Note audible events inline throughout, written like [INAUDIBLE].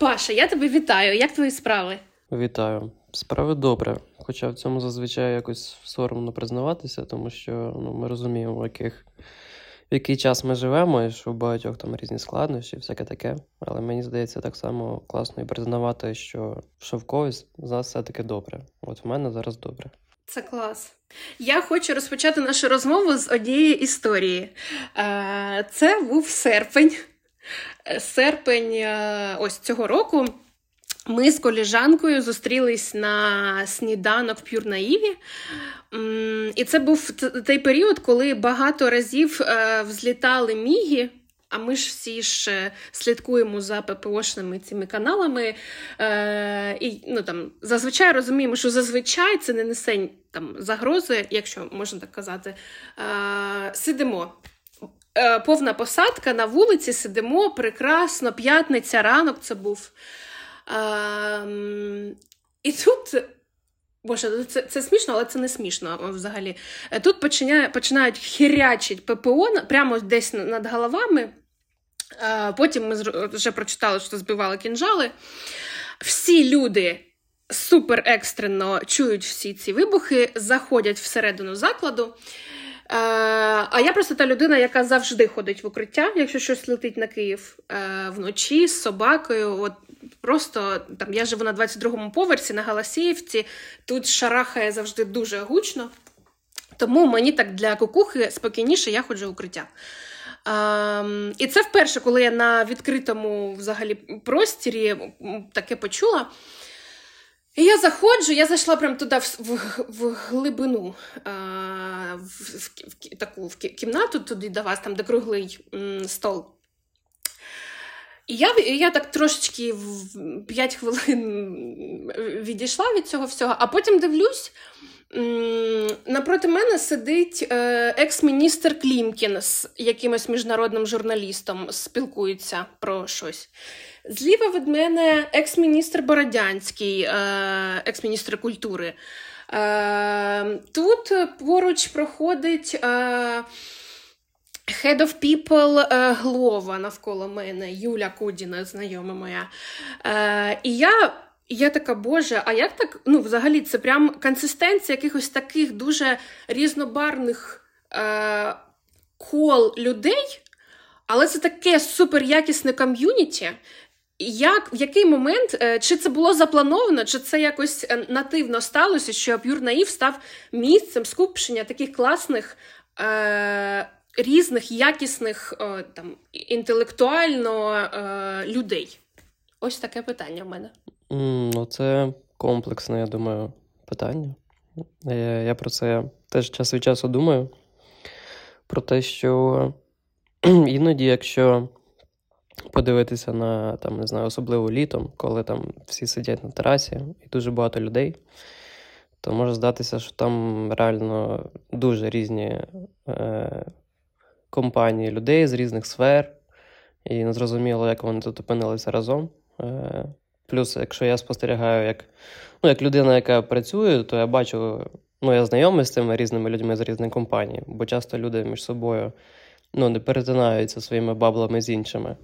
Паша, я тебе вітаю. Як твої справи? Вітаю. Справи добре. Хоча в цьому зазвичай якось соромно признаватися, тому що ну, ми розуміємо, в яких, в який час ми живемо, і що у багатьох там різні складнощі, всяке таке. Але мені здається, так само класно і признавати, що, що в когось з нас все-таки добре. От в мене зараз добре. Це клас. Я хочу розпочати нашу розмову з однієї історії. Е, це був серпень. Серпень е, ось цього року. Ми з коліжанкою зустрілись на сніданок в П'юрнаїві. І це був той період, коли багато разів е, взлітали міги. А ми ж всі ж слідкуємо за ППОшними цими каналами. Е, І ну, там, зазвичай розуміємо, що зазвичай це не несе там, загрози, якщо можна так казати. Е, Сидимо. Е, Повна посадка на вулиці, сидимо прекрасно, п'ятниця, ранок це був. Е, І тут. Боже, ну це це смішно, але це не смішно взагалі. Е, тут починає, починають хірячить ППО прямо десь над головами. Потім ми вже прочитали, що збивали кінжали. Всі люди супер екстрено чують всі ці вибухи, заходять всередину закладу. А я просто та людина, яка завжди ходить в укриття, якщо щось летить на Київ вночі з собакою. От Просто там я живу на 22-му поверсі на Галасіївці, тут шарахає завжди дуже гучно. Тому мені так для кукухи спокійніше я ходжу в укриття. Um, і це вперше, коли я на відкритому взагалі простірі таке почула. І я заходжу, я зайшла прямо туди в в, в глибину, а, в, в, в таку в кімнату, туди до вас, там, де круглий м, стол. І я я так трошечки в 5 хвилин відійшла від цього всього, а потім дивлюсь. Напроти мене сидить е, екс-міністр Клімкін з якимось міжнародним журналістом, спілкується про щось. Зліва від мене екс-міністр Бородянський, е, екс-міністр культури. Е, тут поруч проходить Head of People Глова навколо мене, Юля Кудіна, знайома моя. І я я така, Боже, а як так? Ну, взагалі, це прям консистенція якихось таких дуже різнобарних е, кол людей, але це таке суперякісне ком'юніті. Як, В який момент, е, чи це було заплановано, чи це якось е, нативно сталося, що П'юр Наїв став місцем скупчення таких класних, е, різних, якісних, е, там, інтелектуально е, людей? Ось таке питання в мене. Ну, це комплексне, я думаю, питання. Я, я про це теж час від часу думаю. Про те, що [CLEARS THROAT] іноді, якщо подивитися на там, не знаю, особливо літом, коли там всі сидять на терасі і дуже багато людей, то може здатися, що там реально дуже різні е, компанії людей з різних сфер, і незрозуміло, як вони тут опинилися разом. Е, Плюс, якщо я спостерігаю, як ну, як людина, яка працює, то я бачу, ну, я знайомий з цими різними людьми з різних компаній, бо часто люди між собою ну, не перетинаються своїми баблами з іншими.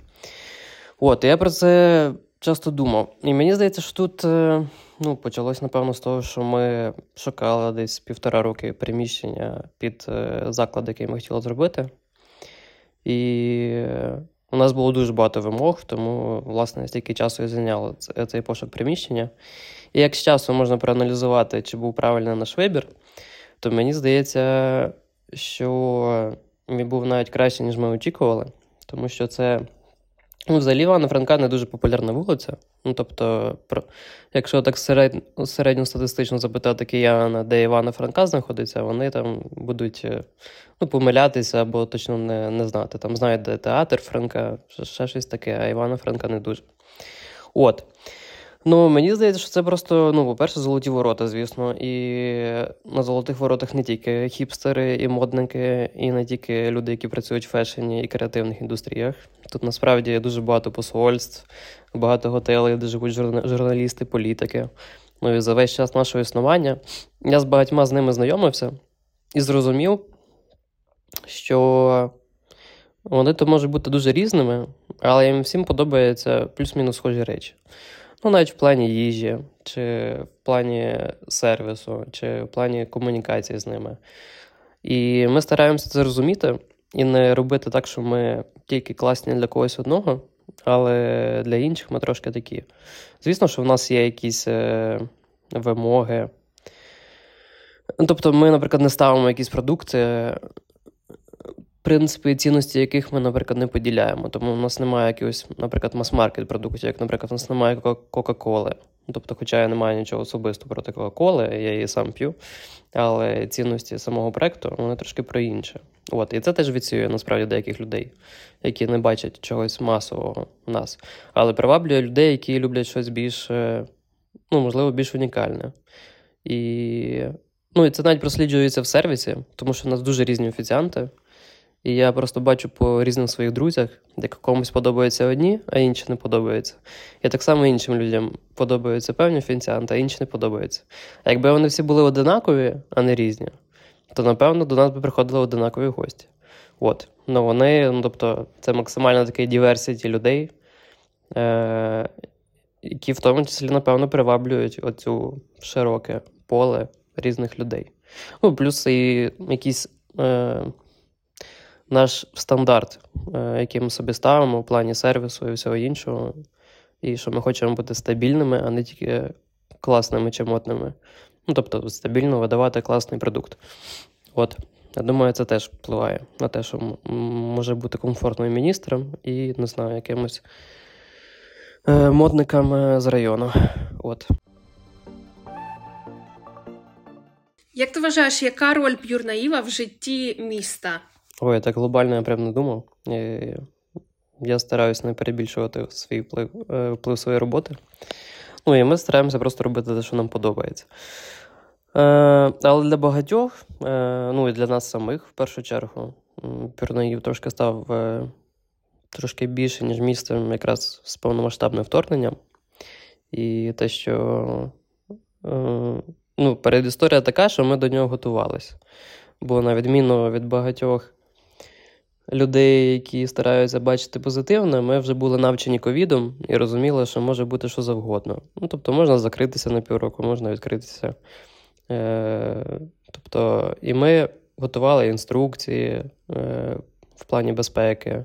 От, я про це часто думав. І мені здається, що тут е, ну, почалось, напевно, з того, що ми шукали десь півтора роки приміщення під е, заклад, який ми хотіли зробити. І у нас було дуже багато вимог, тому, власне, стільки часу і зайняло цей пошук приміщення. І як з часу можна проаналізувати, чи був правильний наш вибір, то мені здається, що він був навіть краще, ніж ми очікували, тому що це Ну, Взагалі, Івана Франка не дуже популярна вулиця. Ну, тобто, про... якщо так серед... середньостатистично запитати кияна, де Івана Франка знаходиться, вони там будуть е, ну, помилятися або точно не не знати. Там знають, де театр Франка, ще щось таке, а Івана Франка не дуже. От. Ну, мені здається, що це просто, ну, по-перше, золоті ворота, звісно. І на золотих воротах не тільки хіпстери і модники, і не тільки люди, які працюють в фешені і креативних індустріях. Тут насправді дуже багато посольств, багато готелей, де живуть журналісти, політики. Ну і за весь час нашого існування я з багатьма з ними знайомився і зрозумів, що вони то можуть бути дуже різними, але їм всім подобаються плюс-мінус схожі речі. Ну, навіть в плані їжі, чи в плані сервісу, чи в плані комунікації з ними. І ми стараємося це зрозуміти і не робити так, що ми тільки класні для когось одного, але для інших ми трошки такі. Звісно, що в нас є якісь е, вимоги. Тобто, ми, наприклад, не ставимо якісь продукти, принципи і цінності яких ми, наприклад, не поділяємо. Тому у нас немає якогось, наприклад, мас-маркет продуктів, як, наприклад, у нас немає Кока-Коли. Тобто, хоча я не маю нічого особисто проти Кока-Коли, я її сам п'ю, але цінності самого проекту вони трошки про інше. От, І це теж відсіює насправді деяких людей, які не бачать чогось масового в нас. Але приваблює людей, які люблять щось більш, ну, можливо, більш унікальне. І ну, і це навіть просліджується в сервісі, тому що в нас дуже різні офіціанти. І я просто бачу по різним своїх друзях, де комусь подобаються одні, а інші не подобаються. І так само іншим людям подобаються певні офіціанти, а інші не подобаються. А якби вони всі були одинакові, а не різні, то напевно до нас би приходили одинакові гості. От. Ну вони, ну тобто, це максимально такий диверсіті людей, е- які в тому числі, напевно, приваблюють оцю широке поле різних людей. Ну, плюс і якісь. Е- наш стандарт, е, який ми собі ставимо в плані сервісу і всього іншого. І що ми хочемо бути стабільними, а не тільки класними чи модними. Ну, тобто, стабільно видавати класний продукт. От. Я думаю, це теж впливає на те, що може бути комфортним міністром і, не знаю, якимось е, модникам з району. От. Як ти вважаєш, яка роль П'юрнаїва в житті міста? Ой, так глобально я прям не думав. Я стараюся не перебільшувати свій вплив е, вплив своєї роботи. Ну і ми стараємося просто робити те, що нам подобається. Е, але для багатьох, е, ну і для нас самих, в першу чергу, Пірнаїв трошки став трошки більше, ніж містом якраз з повномасштабним вторгненням. І те, що ну, передісторія така, що ми до нього готувалися. Бо, на відміну від багатьох людей, які стараються бачити позитивне, ми вже були навчені ковідом і розуміли, що може бути що завгодно. Ну, Тобто, можна закритися на півроку, можна відкритися. Е, Тобто, і ми готували інструкції е, в плані безпеки,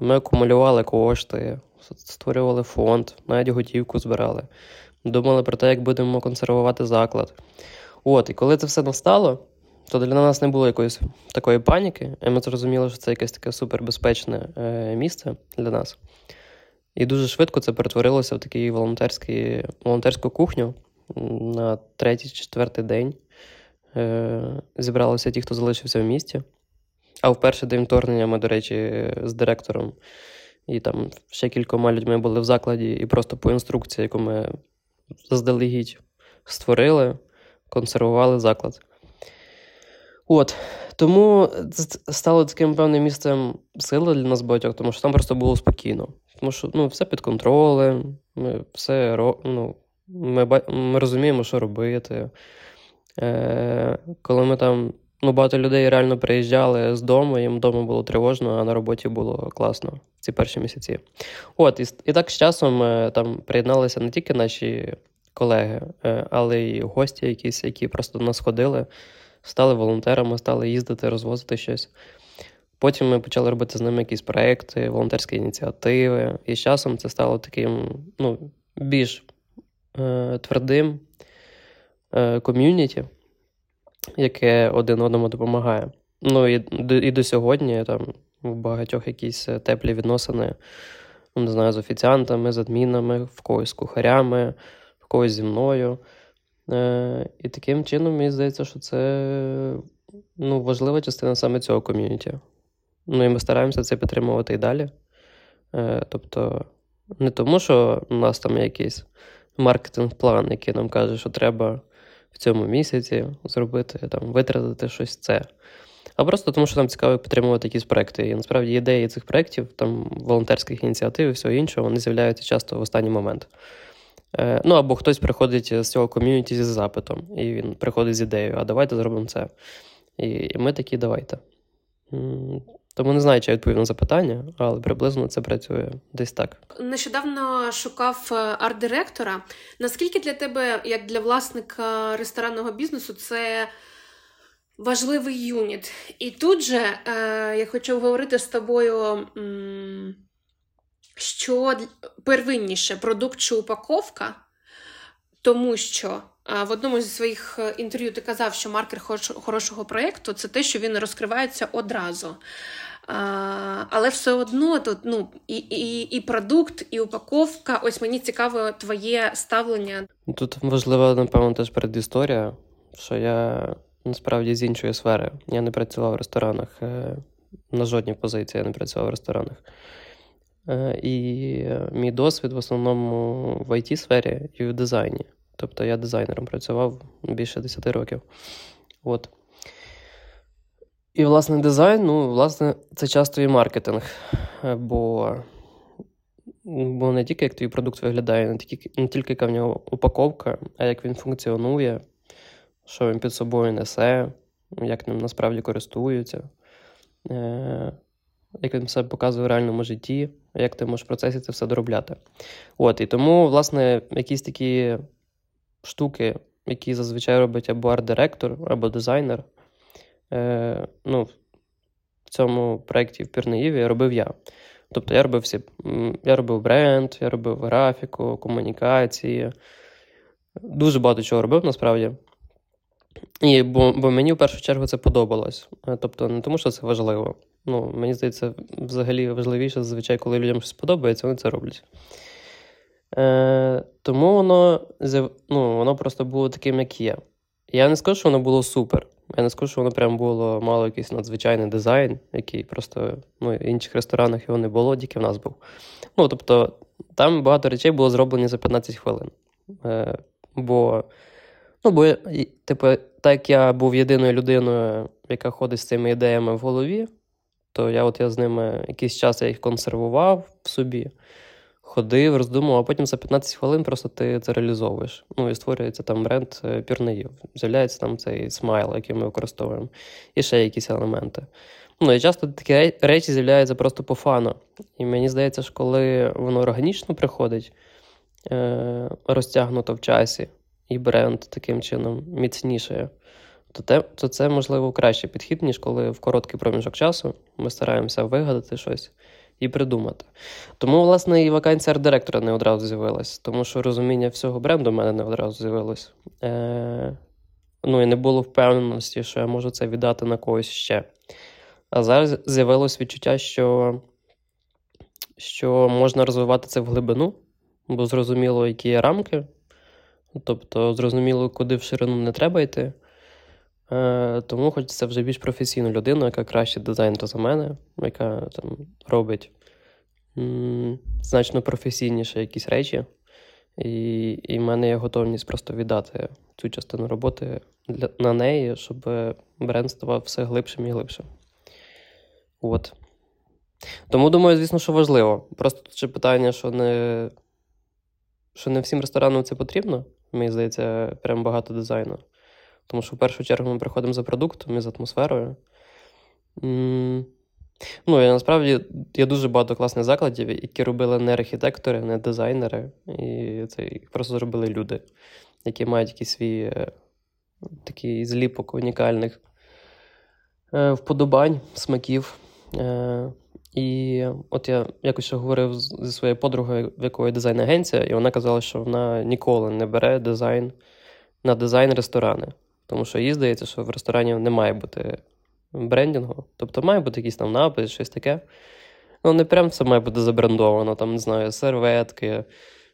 ми акумулювали кошти, створювали фонд, навіть готівку збирали. Думали про те, як будемо консервувати заклад. От, І коли це все настало, то для нас не було якоїсь такої паніки, і ми зрозуміли, що це якесь таке супербезпечне е, місце для нас. І дуже швидко це перетворилося в волонтерський, волонтерську кухню на третій-четвертий день. Е, Зібралися ті, хто залишився в місті. А в перший день вторгнення ми, до речі, з директором і там ще кількома людьми були в закладі, і просто по інструкції, яку ми заздалегідь створили, консервували заклад. От. Тому це стало таким певним місцем сили для нас багатьох, тому що там просто було спокійно. Тому що ну, все під контролем, ми все ну, ми, ми розуміємо, що робити. Е, Коли ми там ну, багато людей реально приїжджали з дому, їм вдома було тривожно, а на роботі було класно ці перші місяці. От, І і так з часом е, там приєдналися не тільки наші колеги, е, але й гості, якісь, які просто до нас ходили стали волонтерами, стали їздити, розвозити щось. Потім ми почали робити з ними якісь проекти, волонтерські ініціативи. І з часом це стало таким ну, більш е, твердим е, ком'юніті, яке один одному допомагає. Ну і і до сьогодні там в багатьох якісь теплі відносини, не знаю, з офіціантами, з адмінами, в когось з кухарями, в когось зі мною. Е, І таким чином, мені здається, що це ну, важлива частина саме цього ком'юніті. Ну і ми стараємося це підтримувати і далі. Е, Тобто, не тому, що у нас там якийсь маркетинг-план, який нам каже, що треба в цьому місяці зробити, там, витратити щось це. А просто тому, що нам цікаво підтримувати якісь проекти. І насправді ідеї цих проєктів, волонтерських ініціатив і всього іншого, вони з'являються часто в останній момент. Е, ну або хтось приходить з цього ком'юніті зі запитом, і він приходить з ідеєю, а давайте зробимо це. І ми такі, давайте. Тому не знаю, чи я відповів на запитання, але приблизно це працює десь так. Нещодавно шукав е, арт-директора. Наскільки для тебе, як для власника ресторанного бізнесу, це важливий юніт? І тут же е, я хочу говорити з тобою, що первинніше продукт чи упаковка, тому що. В одному зі своїх е, інтерв'ю ти казав, що маркер хорошого проєкту це те, що він розкривається одразу. Але все одно тут ну, і, і, і продукт, і упаковка. Ось мені цікаво твоє ставлення. Тут важлива, напевно, теж передісторія, що я насправді з іншої сфери. Я не працював в ресторанах. Е, на жодній позиції я не працював в ресторанах. Е, і мій досвід в основному в it сфері і в дизайні. Тобто я дизайнером працював більше 10 років. От. І, власне, дизайн, ну, власне, це часто і маркетинг. Бо бо не тільки як твій продукт виглядає, не тільки, не тільки яка в нього упаковка, а як він функціонує, що він під собою несе, як ним насправді користуються, е- як він себе показує в реальному житті, як ти можеш в процесі це все доробляти. От, І тому, власне, якісь такі штуки, які зазвичай робить або арт-директор, або дизайнер. Е, ну, В цьому проєкті в Пірнеїві робив я. Тобто я робив всі, я робив бренд, я робив графіку, комунікації. Дуже багато чого робив насправді. І, Бо бо мені в першу чергу це подобалось. Е, тобто, не тому, що це важливо. Ну, Мені здається, взагалі важливіше, зазвичай, коли людям щось подобається, вони це роблять. Е, Тому воно ну, воно просто було таким, як є. Я не скажу, що воно було супер. Я не скажу, що воно прям було мало якийсь надзвичайний дизайн, який просто ну, в інших ресторанах його не було, тільки в нас був. Ну, тобто, там багато речей було зроблені за 15 хвилин. Е, Бо, ну, бо, типу, так як я був єдиною людиною, яка ходить з цими ідеями в голові, то я от я з ними якийсь час я їх консервував в собі ходив, роздумував, а потім за 15 хвилин просто ти це реалізовуєш. Ну і створюється там бренд е, пірнеїв. З'являється там цей смайл, який ми використовуємо, і ще якісь елементи. Ну і часто такі речі з'являються просто по фану. І мені здається, що коли воно органічно приходить, е- розтягнуто в часі, і бренд таким чином міцнішає, то те, то це, можливо, кращий підхід, ніж коли в короткий проміжок часу ми стараємося вигадати щось і придумати. Тому, власне, і вакансія арт-директора не одразу з'явилась, тому що розуміння всього бренду в мене не одразу з'явилось. Е, Ну і не було впевненості, що я можу це віддати на когось ще. А зараз з'явилось відчуття, що що можна розвивати це в глибину, бо зрозуміло, які є рамки. Тобто, зрозуміло, куди в ширину не треба йти. Е, Тому хочеться вже більш професійну людину, яка краще дизайнер за мене, яка там робить значно професійніше якісь речі. І і в мене є готовність просто віддати цю частину роботи для, на неї, щоб бренд ставав все глибшим і глибшим. От. Тому думаю, звісно, що важливо. Просто ще питання, що не що не всім ресторанам це потрібно. Мені здається, прям багато дизайну. Тому що в першу чергу ми приходимо за продуктом і з атмосферою. Ну, і насправді є дуже багато класних закладів, які робили не архітектори, не дизайнери, і це їх просто зробили люди, які мають якийсь свій е, такий зліпок унікальних е, вподобань, смаків. Е, і от я якось ще говорив зі своєю подругою, в якої дизайн-агенція, і вона казала, що вона ніколи не бере дизайн на дизайн ресторани. Тому що їй здається, що в ресторані не має бути брендінгу. Тобто має бути якийсь там напис, щось таке. Ну, не прям все має бути забрендовано, там, не знаю, серветки,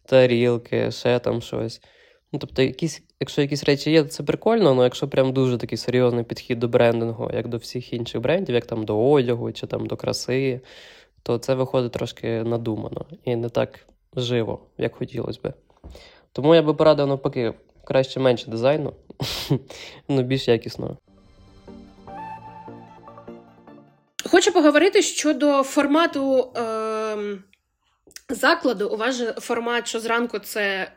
тарілки, ще там щось. Ну, Тобто, якісь, якщо якісь речі є, це прикольно, але якщо прям дуже такий серйозний підхід до брендингу, як до всіх інших брендів, як там до одягу чи там до краси, то це виходить трошки надумано і не так живо, як хотілося би. Тому я би порадив навпаки краще менше дизайну, [LAUGHS] ну більш якісного. Хочу поговорити щодо формату е, закладу. У вас же формат, що зранку це,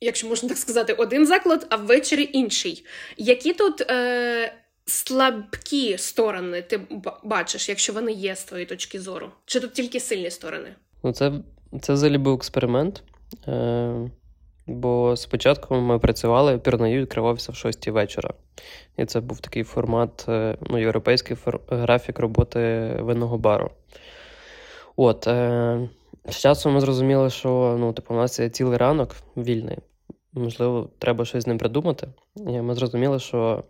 якщо можна так сказати, один заклад, а ввечері інший. Які тут е, слабкі сторони ти бачиш, якщо вони є з твоєї точки зору? Чи тут тільки сильні сторони? Ну, це це взагалі був експеримент. Е, Бо спочатку ми працювали, пірнаю відкривався в 6 вечора. І це був такий формат, е, ну, європейський фор... графік роботи винного бару. От, е, з часом ми зрозуміли, що ну, типу, у нас є цілий ранок вільний. Можливо, треба щось з ним придумати. І ми зрозуміли, що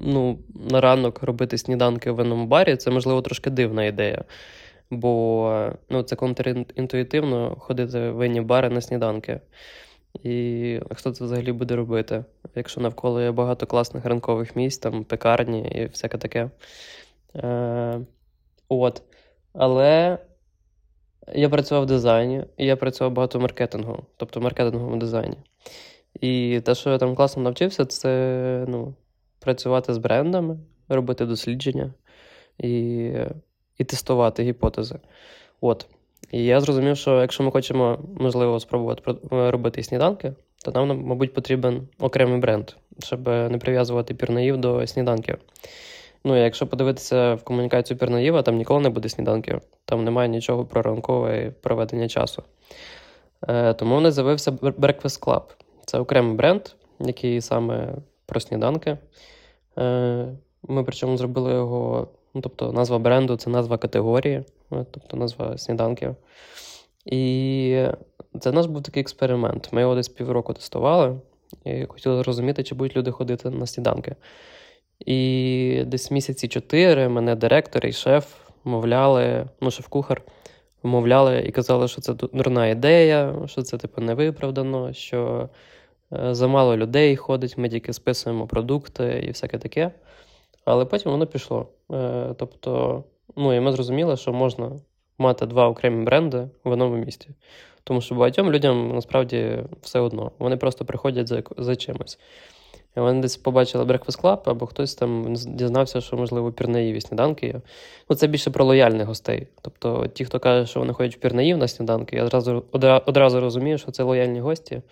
ну, на ранок робити сніданки в винному барі це, можливо, трошки дивна ідея. Бо ну, це контрінтуїтивно ходити в винні бари на сніданки. І хто це взагалі буде робити, якщо навколо є багато класних ранкових місць, там пекарні і всяке таке. Е, От. Але я працював в дизайні, і я працював багато в маркетингу, тобто в маркетинговому дизайні. І те, що я там класно навчився, це ну, працювати з брендами, робити дослідження і і тестувати гіпотези. От. І я зрозумів, що якщо ми хочемо, можливо, спробувати робити сніданки, то нам, мабуть, потрібен окремий бренд, щоб не прив'язувати пірнаїв до сніданків. Ну, якщо подивитися в комунікацію пірнаїва, там ніколи не буде сніданків, там немає нічого про ранкове проведення часу. Е, Тому не з'явився Breakfast Club. Це окремий бренд, який саме про сніданки. Е, Ми причому зробили його Ну, Тобто назва бренду це назва категорії, е, тобто назва сніданків. І це наш був такий експеримент. Ми його десь півроку тестували і хотіли зрозуміти, чи будуть люди ходити на сніданки. І десь місяці чотири мене директор і шеф мовляли, ну, шеф-кухар, мовляли і казали, що це дурна ідея, що це типу невиправдано, що е, замало людей ходить, ми тільки списуємо продукти і всяке таке. Але потім воно пішло. Е, тобто, ну і ми зрозуміли, що можна мати два окремі бренди в одному місті. Тому що багатьом людям насправді все одно. Вони просто приходять за за чимось. Вони десь побачили Breakfast Club, або хтось там дізнався, що, можливо, пірнаїві сніданки є. Ну, це більше про лояльних гостей. Тобто, ті, хто каже, що вони ходять в пірнаїв на сніданки, я одразу одразу розумію, що це лояльні гості,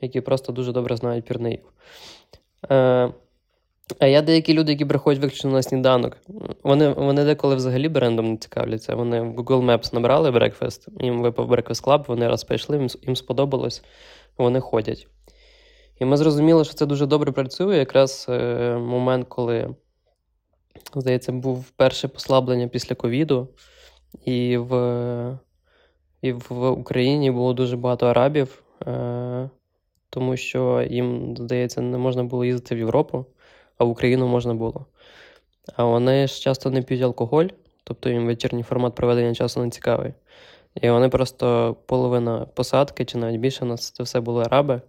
які просто дуже добре знають пірнаїв. Е, а я деякі люди, які приходять виключно на сніданок, вони вони деколи взагалі брендом не цікавляться. Вони в Google Maps набрали Breakfast, їм випав Breakfast Club, вони раз прийшли, їм, їм сподобалось, вони ходять. І ми зрозуміли, що це дуже добре працює. Якраз е, момент, коли, здається, був перше послаблення після ковіду, і в і в Україні було дуже багато арабів, е, тому що їм, здається, не можна було їздити в Європу а в Україну можна було. А вони ж часто не п'ють алкоголь, тобто їм вечірній формат проведення часу не цікавий. І вони просто половина посадки, чи навіть більше нас це все були араби,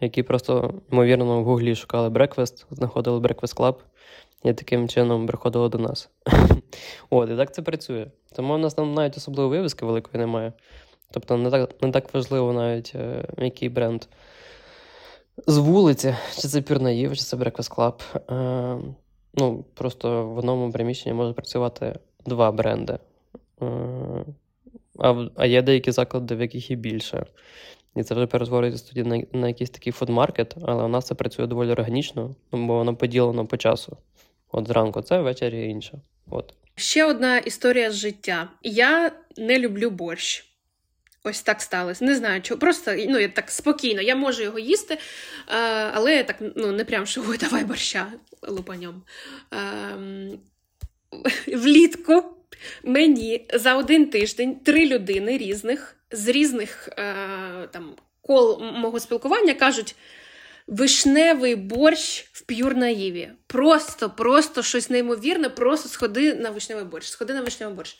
які просто, ймовірно, в гуглі шукали бреквест, знаходили Breakfast Club і таким чином приходили до нас. [LAUGHS] От, і так це працює. Тому в нас там навіть особливої вивіски великої немає. Тобто не так не так важливо навіть, е, який бренд з вулиці, чи це Пірнаїв, чи це Breakfast Club. Е, ну, Просто в одному приміщенні може працювати два бренди. Е, а а є деякі заклади, в яких і більше. І це вже перетворюється тоді на на якийсь такий фудмаркет, але у нас це працює доволі органічно, бо воно поділено по часу. От зранку це ввечері інше. От. Ще одна історія з життя. Я не люблю борщ. Ось так сталося. Не знаю, чого. Просто ну, я так спокійно, я можу його їсти, е, але я так ну, не прям що давай борща лупаньом. Ем, влітку мені за один тиждень три людини різних, з різних е, там, кол мого спілкування кажуть. Вишневий борщ в п'юр наїві. Просто, просто щось неймовірне, просто сходи на вишневий борщ. Сходи на вишневий борщ.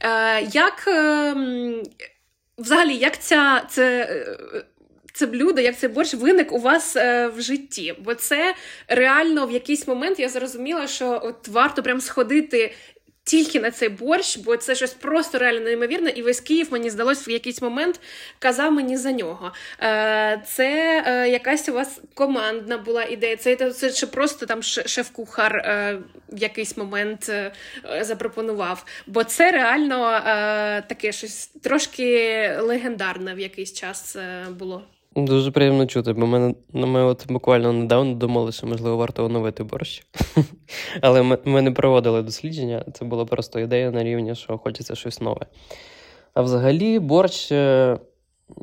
Е, Як е, взагалі, як ця це. Е, це блюдо, як цей борщ виник у вас е, в житті, бо це реально в якийсь момент я зрозуміла, що от варто прям сходити тільки на цей борщ, бо це щось просто реально неймовірне, і весь Київ мені здалось в якийсь момент казав мені за нього. Е, це е, якась у вас командна була ідея. Це це чи просто там шеф-кухар е, в якийсь момент запропонував. Бо це реально таке щось трошки легендарне в якийсь час було. Дуже приємно чути, бо ми, ми от буквально недавно думали, що можливо варто оновити борщ. [LAUGHS] Але ми, ми не проводили дослідження, це була просто ідея на рівні, що хочеться щось нове. А взагалі, борщ е,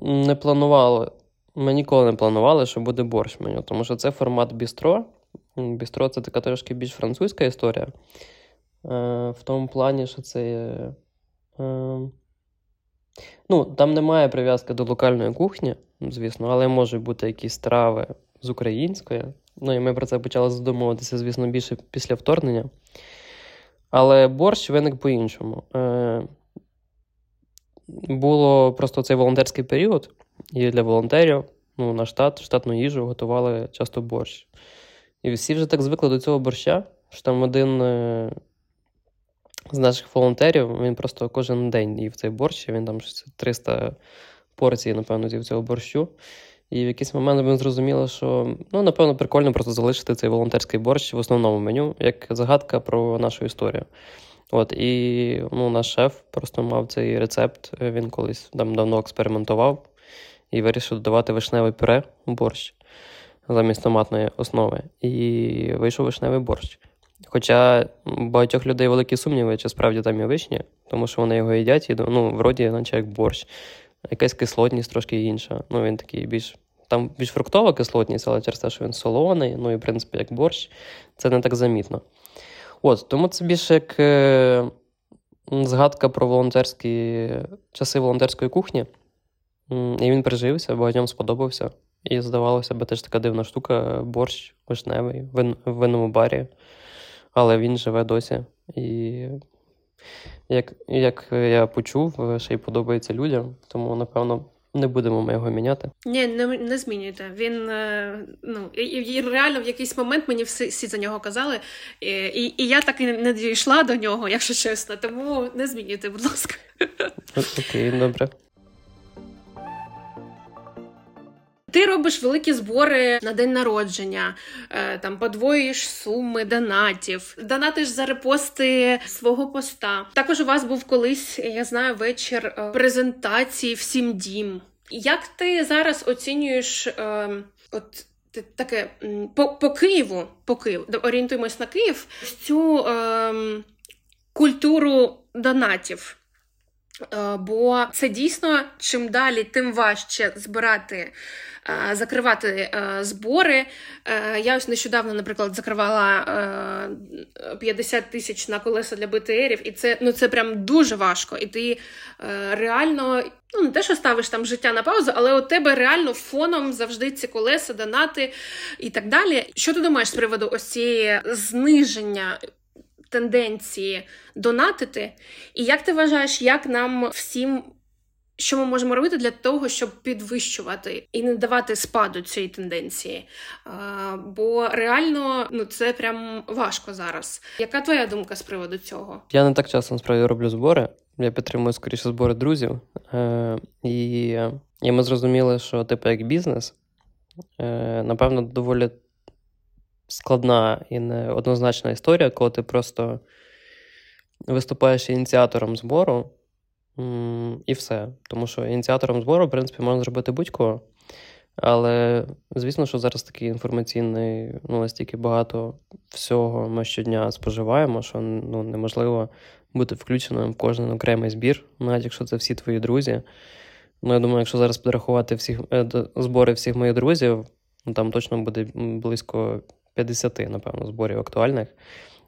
не планували. Ми ніколи не планували, що буде борщ меню, тому що це формат бістро. Бістро це така трошки більш французька історія. Е, в тому плані, що це. Ну, Там немає прив'язки до локальної кухні, звісно, але можуть бути якісь страви з української. Ну і ми про це почали задумуватися, звісно, більше після вторгнення. Але борщ виник по-іншому. Е, Було просто цей волонтерський період, і для волонтерів ну, на штат, штатну їжу готували часто борщ. І всі вже так звикли до цього борща, що там один е, з наших волонтерів він просто кожен день їв цей борщ, він там 300 порцій, напевно, з'їв цього борщу. І в якийсь момент ми зрозуміли, що ну, напевно, прикольно просто залишити цей волонтерський борщ в основному меню, як загадка про нашу історію. От, І ну, наш шеф просто мав цей рецепт, він колись там давно експериментував і вирішив додавати вишневе пюре у борщ замість томатної основи. І вийшов вишневий борщ. Хоча багатьох людей великі сумніви, чи справді там є вишні, тому що вони його їдять і ну, вроді, наче як борщ. Якась кислотність трошки інша. Ну, він такий більш. Там більш фруктова кислотність, але через те, що він солоний, ну і в принципі як борщ, це не так замітно. От, Тому це більше як е, згадка про волонтерські часи волонтерської кухні. І він прижився, багатьом сподобався. І здавалося б, теж така дивна штука, борщ вишневий в винному барі. Але він живе досі. І як як я почув, ще й подобається людям, тому напевно. Не будемо ми його міняти. Ні, не не змінюйте. Він е, ну і, і реально в якийсь момент мені всі всі за нього казали, і і, і я так і не дійшла до нього, якщо чесно. Тому не змінюйте, будь ласка. Окей, добре. Ти робиш великі збори на день народження, е, там подвоїш суми донатів, донатиш за репости свого поста. Також у вас був колись, я знаю, вечір е, презентації всім дім. Як ти зараз оцінюєш е, от таке по по Києву, по Києву, орієнтуємось на Київ, цю е, культуру донатів? Е, бо це дійсно чим далі, тим важче збирати Е, закривати е, збори. Я ось нещодавно, наприклад, закривала 50 тисяч на колеса для БТРів, і це ну це прям дуже важко. І ти реально. Ну, не те, що ставиш там життя на паузу, але у тебе реально фоном завжди ці колеса, донати і так далі. Що ти думаєш з приводу ось цієї зниження тенденції донатити? І як ти вважаєш, як нам всім що ми можемо робити для того, щоб підвищувати і не давати спаду цієї тенденції? Бо реально ну це прям важко зараз. Яка твоя думка з приводу цього? Я не так часто насправді роблю збори. Я підтримую скоріше збори друзів. Е, І і ми зрозуміли, що типу як бізнес, е, напевно, доволі складна і неоднозначна історія, коли ти просто виступаєш ініціатором збору. І все. Тому що ініціатором збору, в принципі, можна зробити будь-кого. Але, звісно, що зараз такий інформаційний, ну, настільки багато всього ми щодня споживаємо, що ну, неможливо бути включеним в кожен окремий збір, навіть якщо це всі твої друзі. Ну, я думаю, якщо зараз підрахувати всіх е, збори всіх моїх друзів, ну, там точно буде близько 50, напевно, зборів актуальних,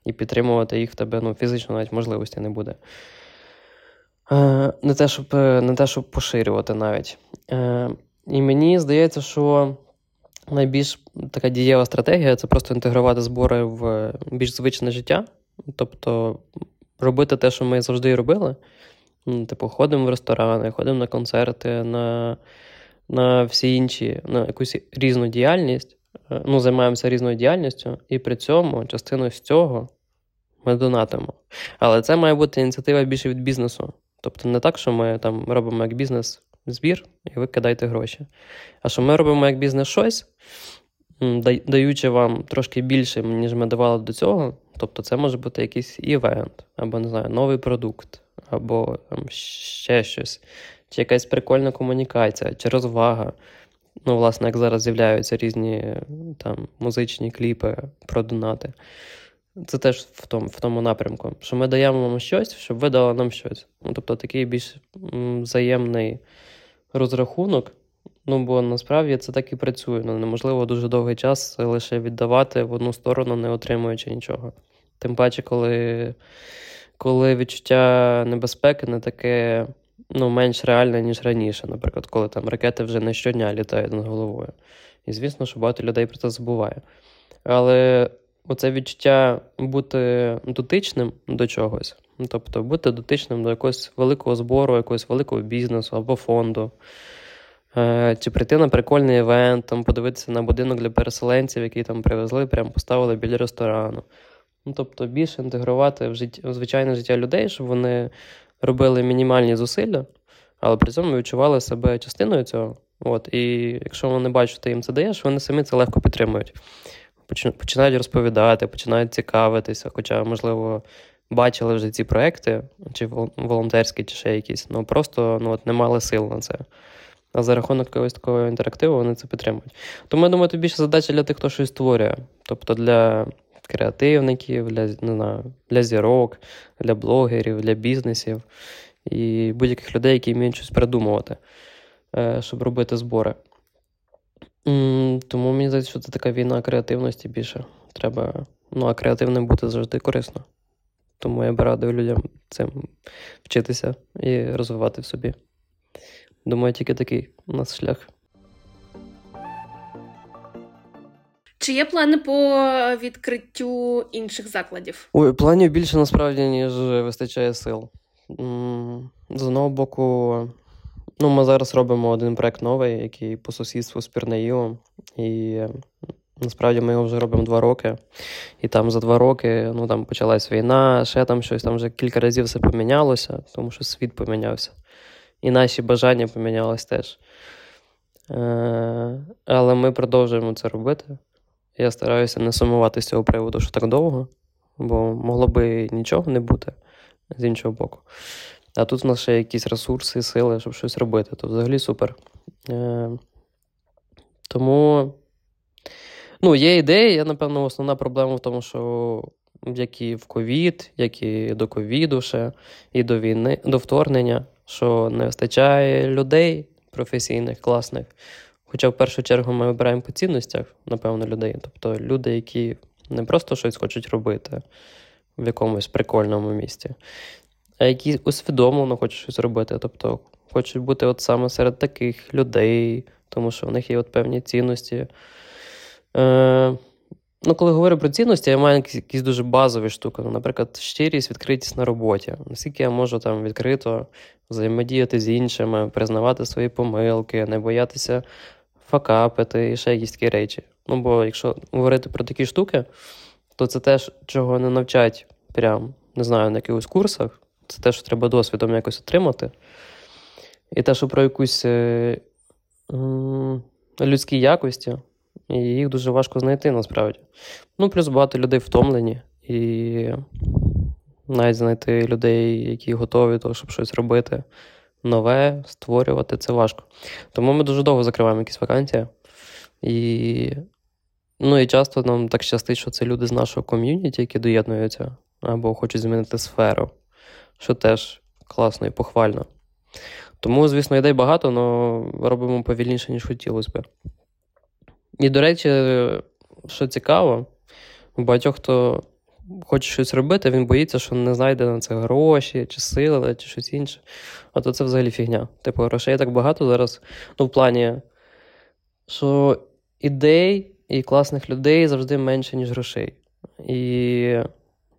і підтримувати їх в тебе ну, фізично навіть можливості не буде. Е, не те, щоб е, не те, щоб поширювати навіть. Е, і мені здається, що найбільш така дієва стратегія це просто інтегрувати збори в більш звичне життя. Тобто робити те, що ми завжди робили. Типу, ходимо в ресторани, ходимо на концерти, на на всі інші, на якусь різну діяльність. Ну, Займаємося різною діяльністю, і при цьому частину з цього ми донатимо. Але це має бути ініціатива більше від бізнесу. Тобто не так, що ми там робимо як бізнес збір, і ви кидаєте гроші. А що ми робимо як бізнес щось, даючи вам трошки більше, ніж ми давали до цього. Тобто це може бути якийсь івент, або не знаю, новий продукт, або там, ще щось, чи якась прикольна комунікація, чи розвага. Ну, власне, як зараз з'являються різні там музичні кліпи про донати. Це теж в тому в тому напрямку, що ми даємо вам щось, щоб ви дали нам щось. Ну, Тобто такий більш взаємний розрахунок. Ну, бо насправді це так і працює. Ну, Неможливо дуже довгий час лише віддавати в одну сторону, не отримуючи нічого. Тим паче, коли коли відчуття небезпеки не таке ну, менш реальне, ніж раніше. Наприклад, коли там ракети вже не щодня літають над головою. І звісно, що багато людей про це забуває. Але оце відчуття бути дотичним до чогось, тобто бути дотичним до якогось великого збору, якогось великого бізнесу або фонду. Е, чи прийти на прикольний івент, там подивитися на будинок для переселенців, який там привезли, прямо поставили біля ресторану. Ну, Тобто більше інтегрувати в життя, в звичайне життя людей, щоб вони робили мінімальні зусилля, але при цьому відчували себе частиною цього. От, І якщо вони бачать, ти їм це даєш, вони самі це легко підтримують. Починають розповідати, починають цікавитися, хоча, можливо, бачили вже ці проекти, чи волонтерські, чи ще якісь, ну просто ну, от, не мали сил на це. А за рахунок якогось такого інтерактиву вони це підтримують. Тому я думаю, це більше задача для тих, хто щось створює. Тобто для креативників, для не знаю, для зірок, для блогерів, для бізнесів і будь-яких людей, які вміють щось придумувати, е, щоб робити збори. Тому мені здається, що це така війна креативності більше. Треба, ну, а креативним бути завжди корисно. Тому я би радив людям цим вчитися і розвивати в собі. Думаю, тільки такий у нас шлях. Чи є плани по відкриттю інших закладів? Ой, планів більше насправді, ніж вистачає сил. З одного боку, ну, ми зараз робимо один проект новий, який по сусідству з Пірнеївом. І насправді ми його вже робимо два роки. І там за два роки ну, там почалась війна, ще там щось, там вже кілька разів все помінялося, тому що світ помінявся. І наші бажання помінялись теж. Е, але ми продовжуємо це робити. Я стараюся не сумувати з цього приводу, що так довго, бо могло би нічого не бути з іншого боку. А тут в нас ще якісь ресурси, сили, щоб щось робити, то взагалі супер. Е, Тому ну, є ідеї. Я, напевно, основна проблема в тому, що як і в ковід, як і до ковіду ще, і до війни, до вторгнення, що не вистачає людей професійних, класних. Хоча в першу чергу ми вибираємо по цінностях, напевно, людей. Тобто люди, які не просто щось хочуть робити в якомусь прикольному місці, а які усвідомлено хочуть щось робити. Тобто хочуть бути от саме серед таких людей, тому що в них є от певні цінності. Е, Ну, коли говорю про цінності, я маю якісь дуже базові штуки. Ну, Наприклад, щирість, відкритість на роботі. Наскільки я можу там відкрито взаємодіяти з іншими, признавати свої помилки, не боятися факапити і ще якісь такі речі. Ну, бо якщо говорити про такі штуки, то це теж, чого не навчать прям, не знаю, на якихось курсах. Це те, що треба досвідом якось отримати. І те, що про якусь е, людські якості, і їх дуже важко знайти насправді. Ну, плюс багато людей втомлені, і навіть знайти людей, які готові того, щоб щось робити нове створювати це важко. Тому ми дуже довго закриваємо якісь вакансії. І ну, і часто нам так щастить, що це люди з нашого ком'юніті, які доєднуються або хочуть змінити сферу, що теж класно і похвально. Тому, звісно, ідей багато, але робимо повільніше, ніж хотілося б. І, до речі, що цікаво, у багатьох, хто хоче щось робити, він боїться, що не знайде на це гроші, чи сили, чи щось інше. А то це взагалі фігня. Типу, грошей так багато зараз. Ну, в плані, що ідей і класних людей завжди менше, ніж грошей. І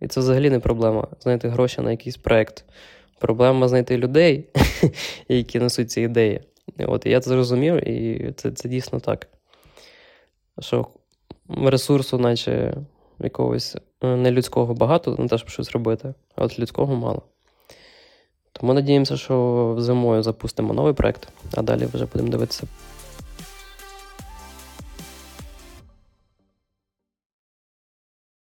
і це взагалі не проблема знайти гроші на якийсь проєкт. Проблема знайти людей, [LAUGHS] які несуть ці ідеї. От, Я це зрозумів, і це це дійсно так. Що ресурсу, наче якогось е, нелюдського багато не те, щоб щось робити, а от людського мало. Тому надіємося, що зимою запустимо новий проект, а далі вже будемо дивитися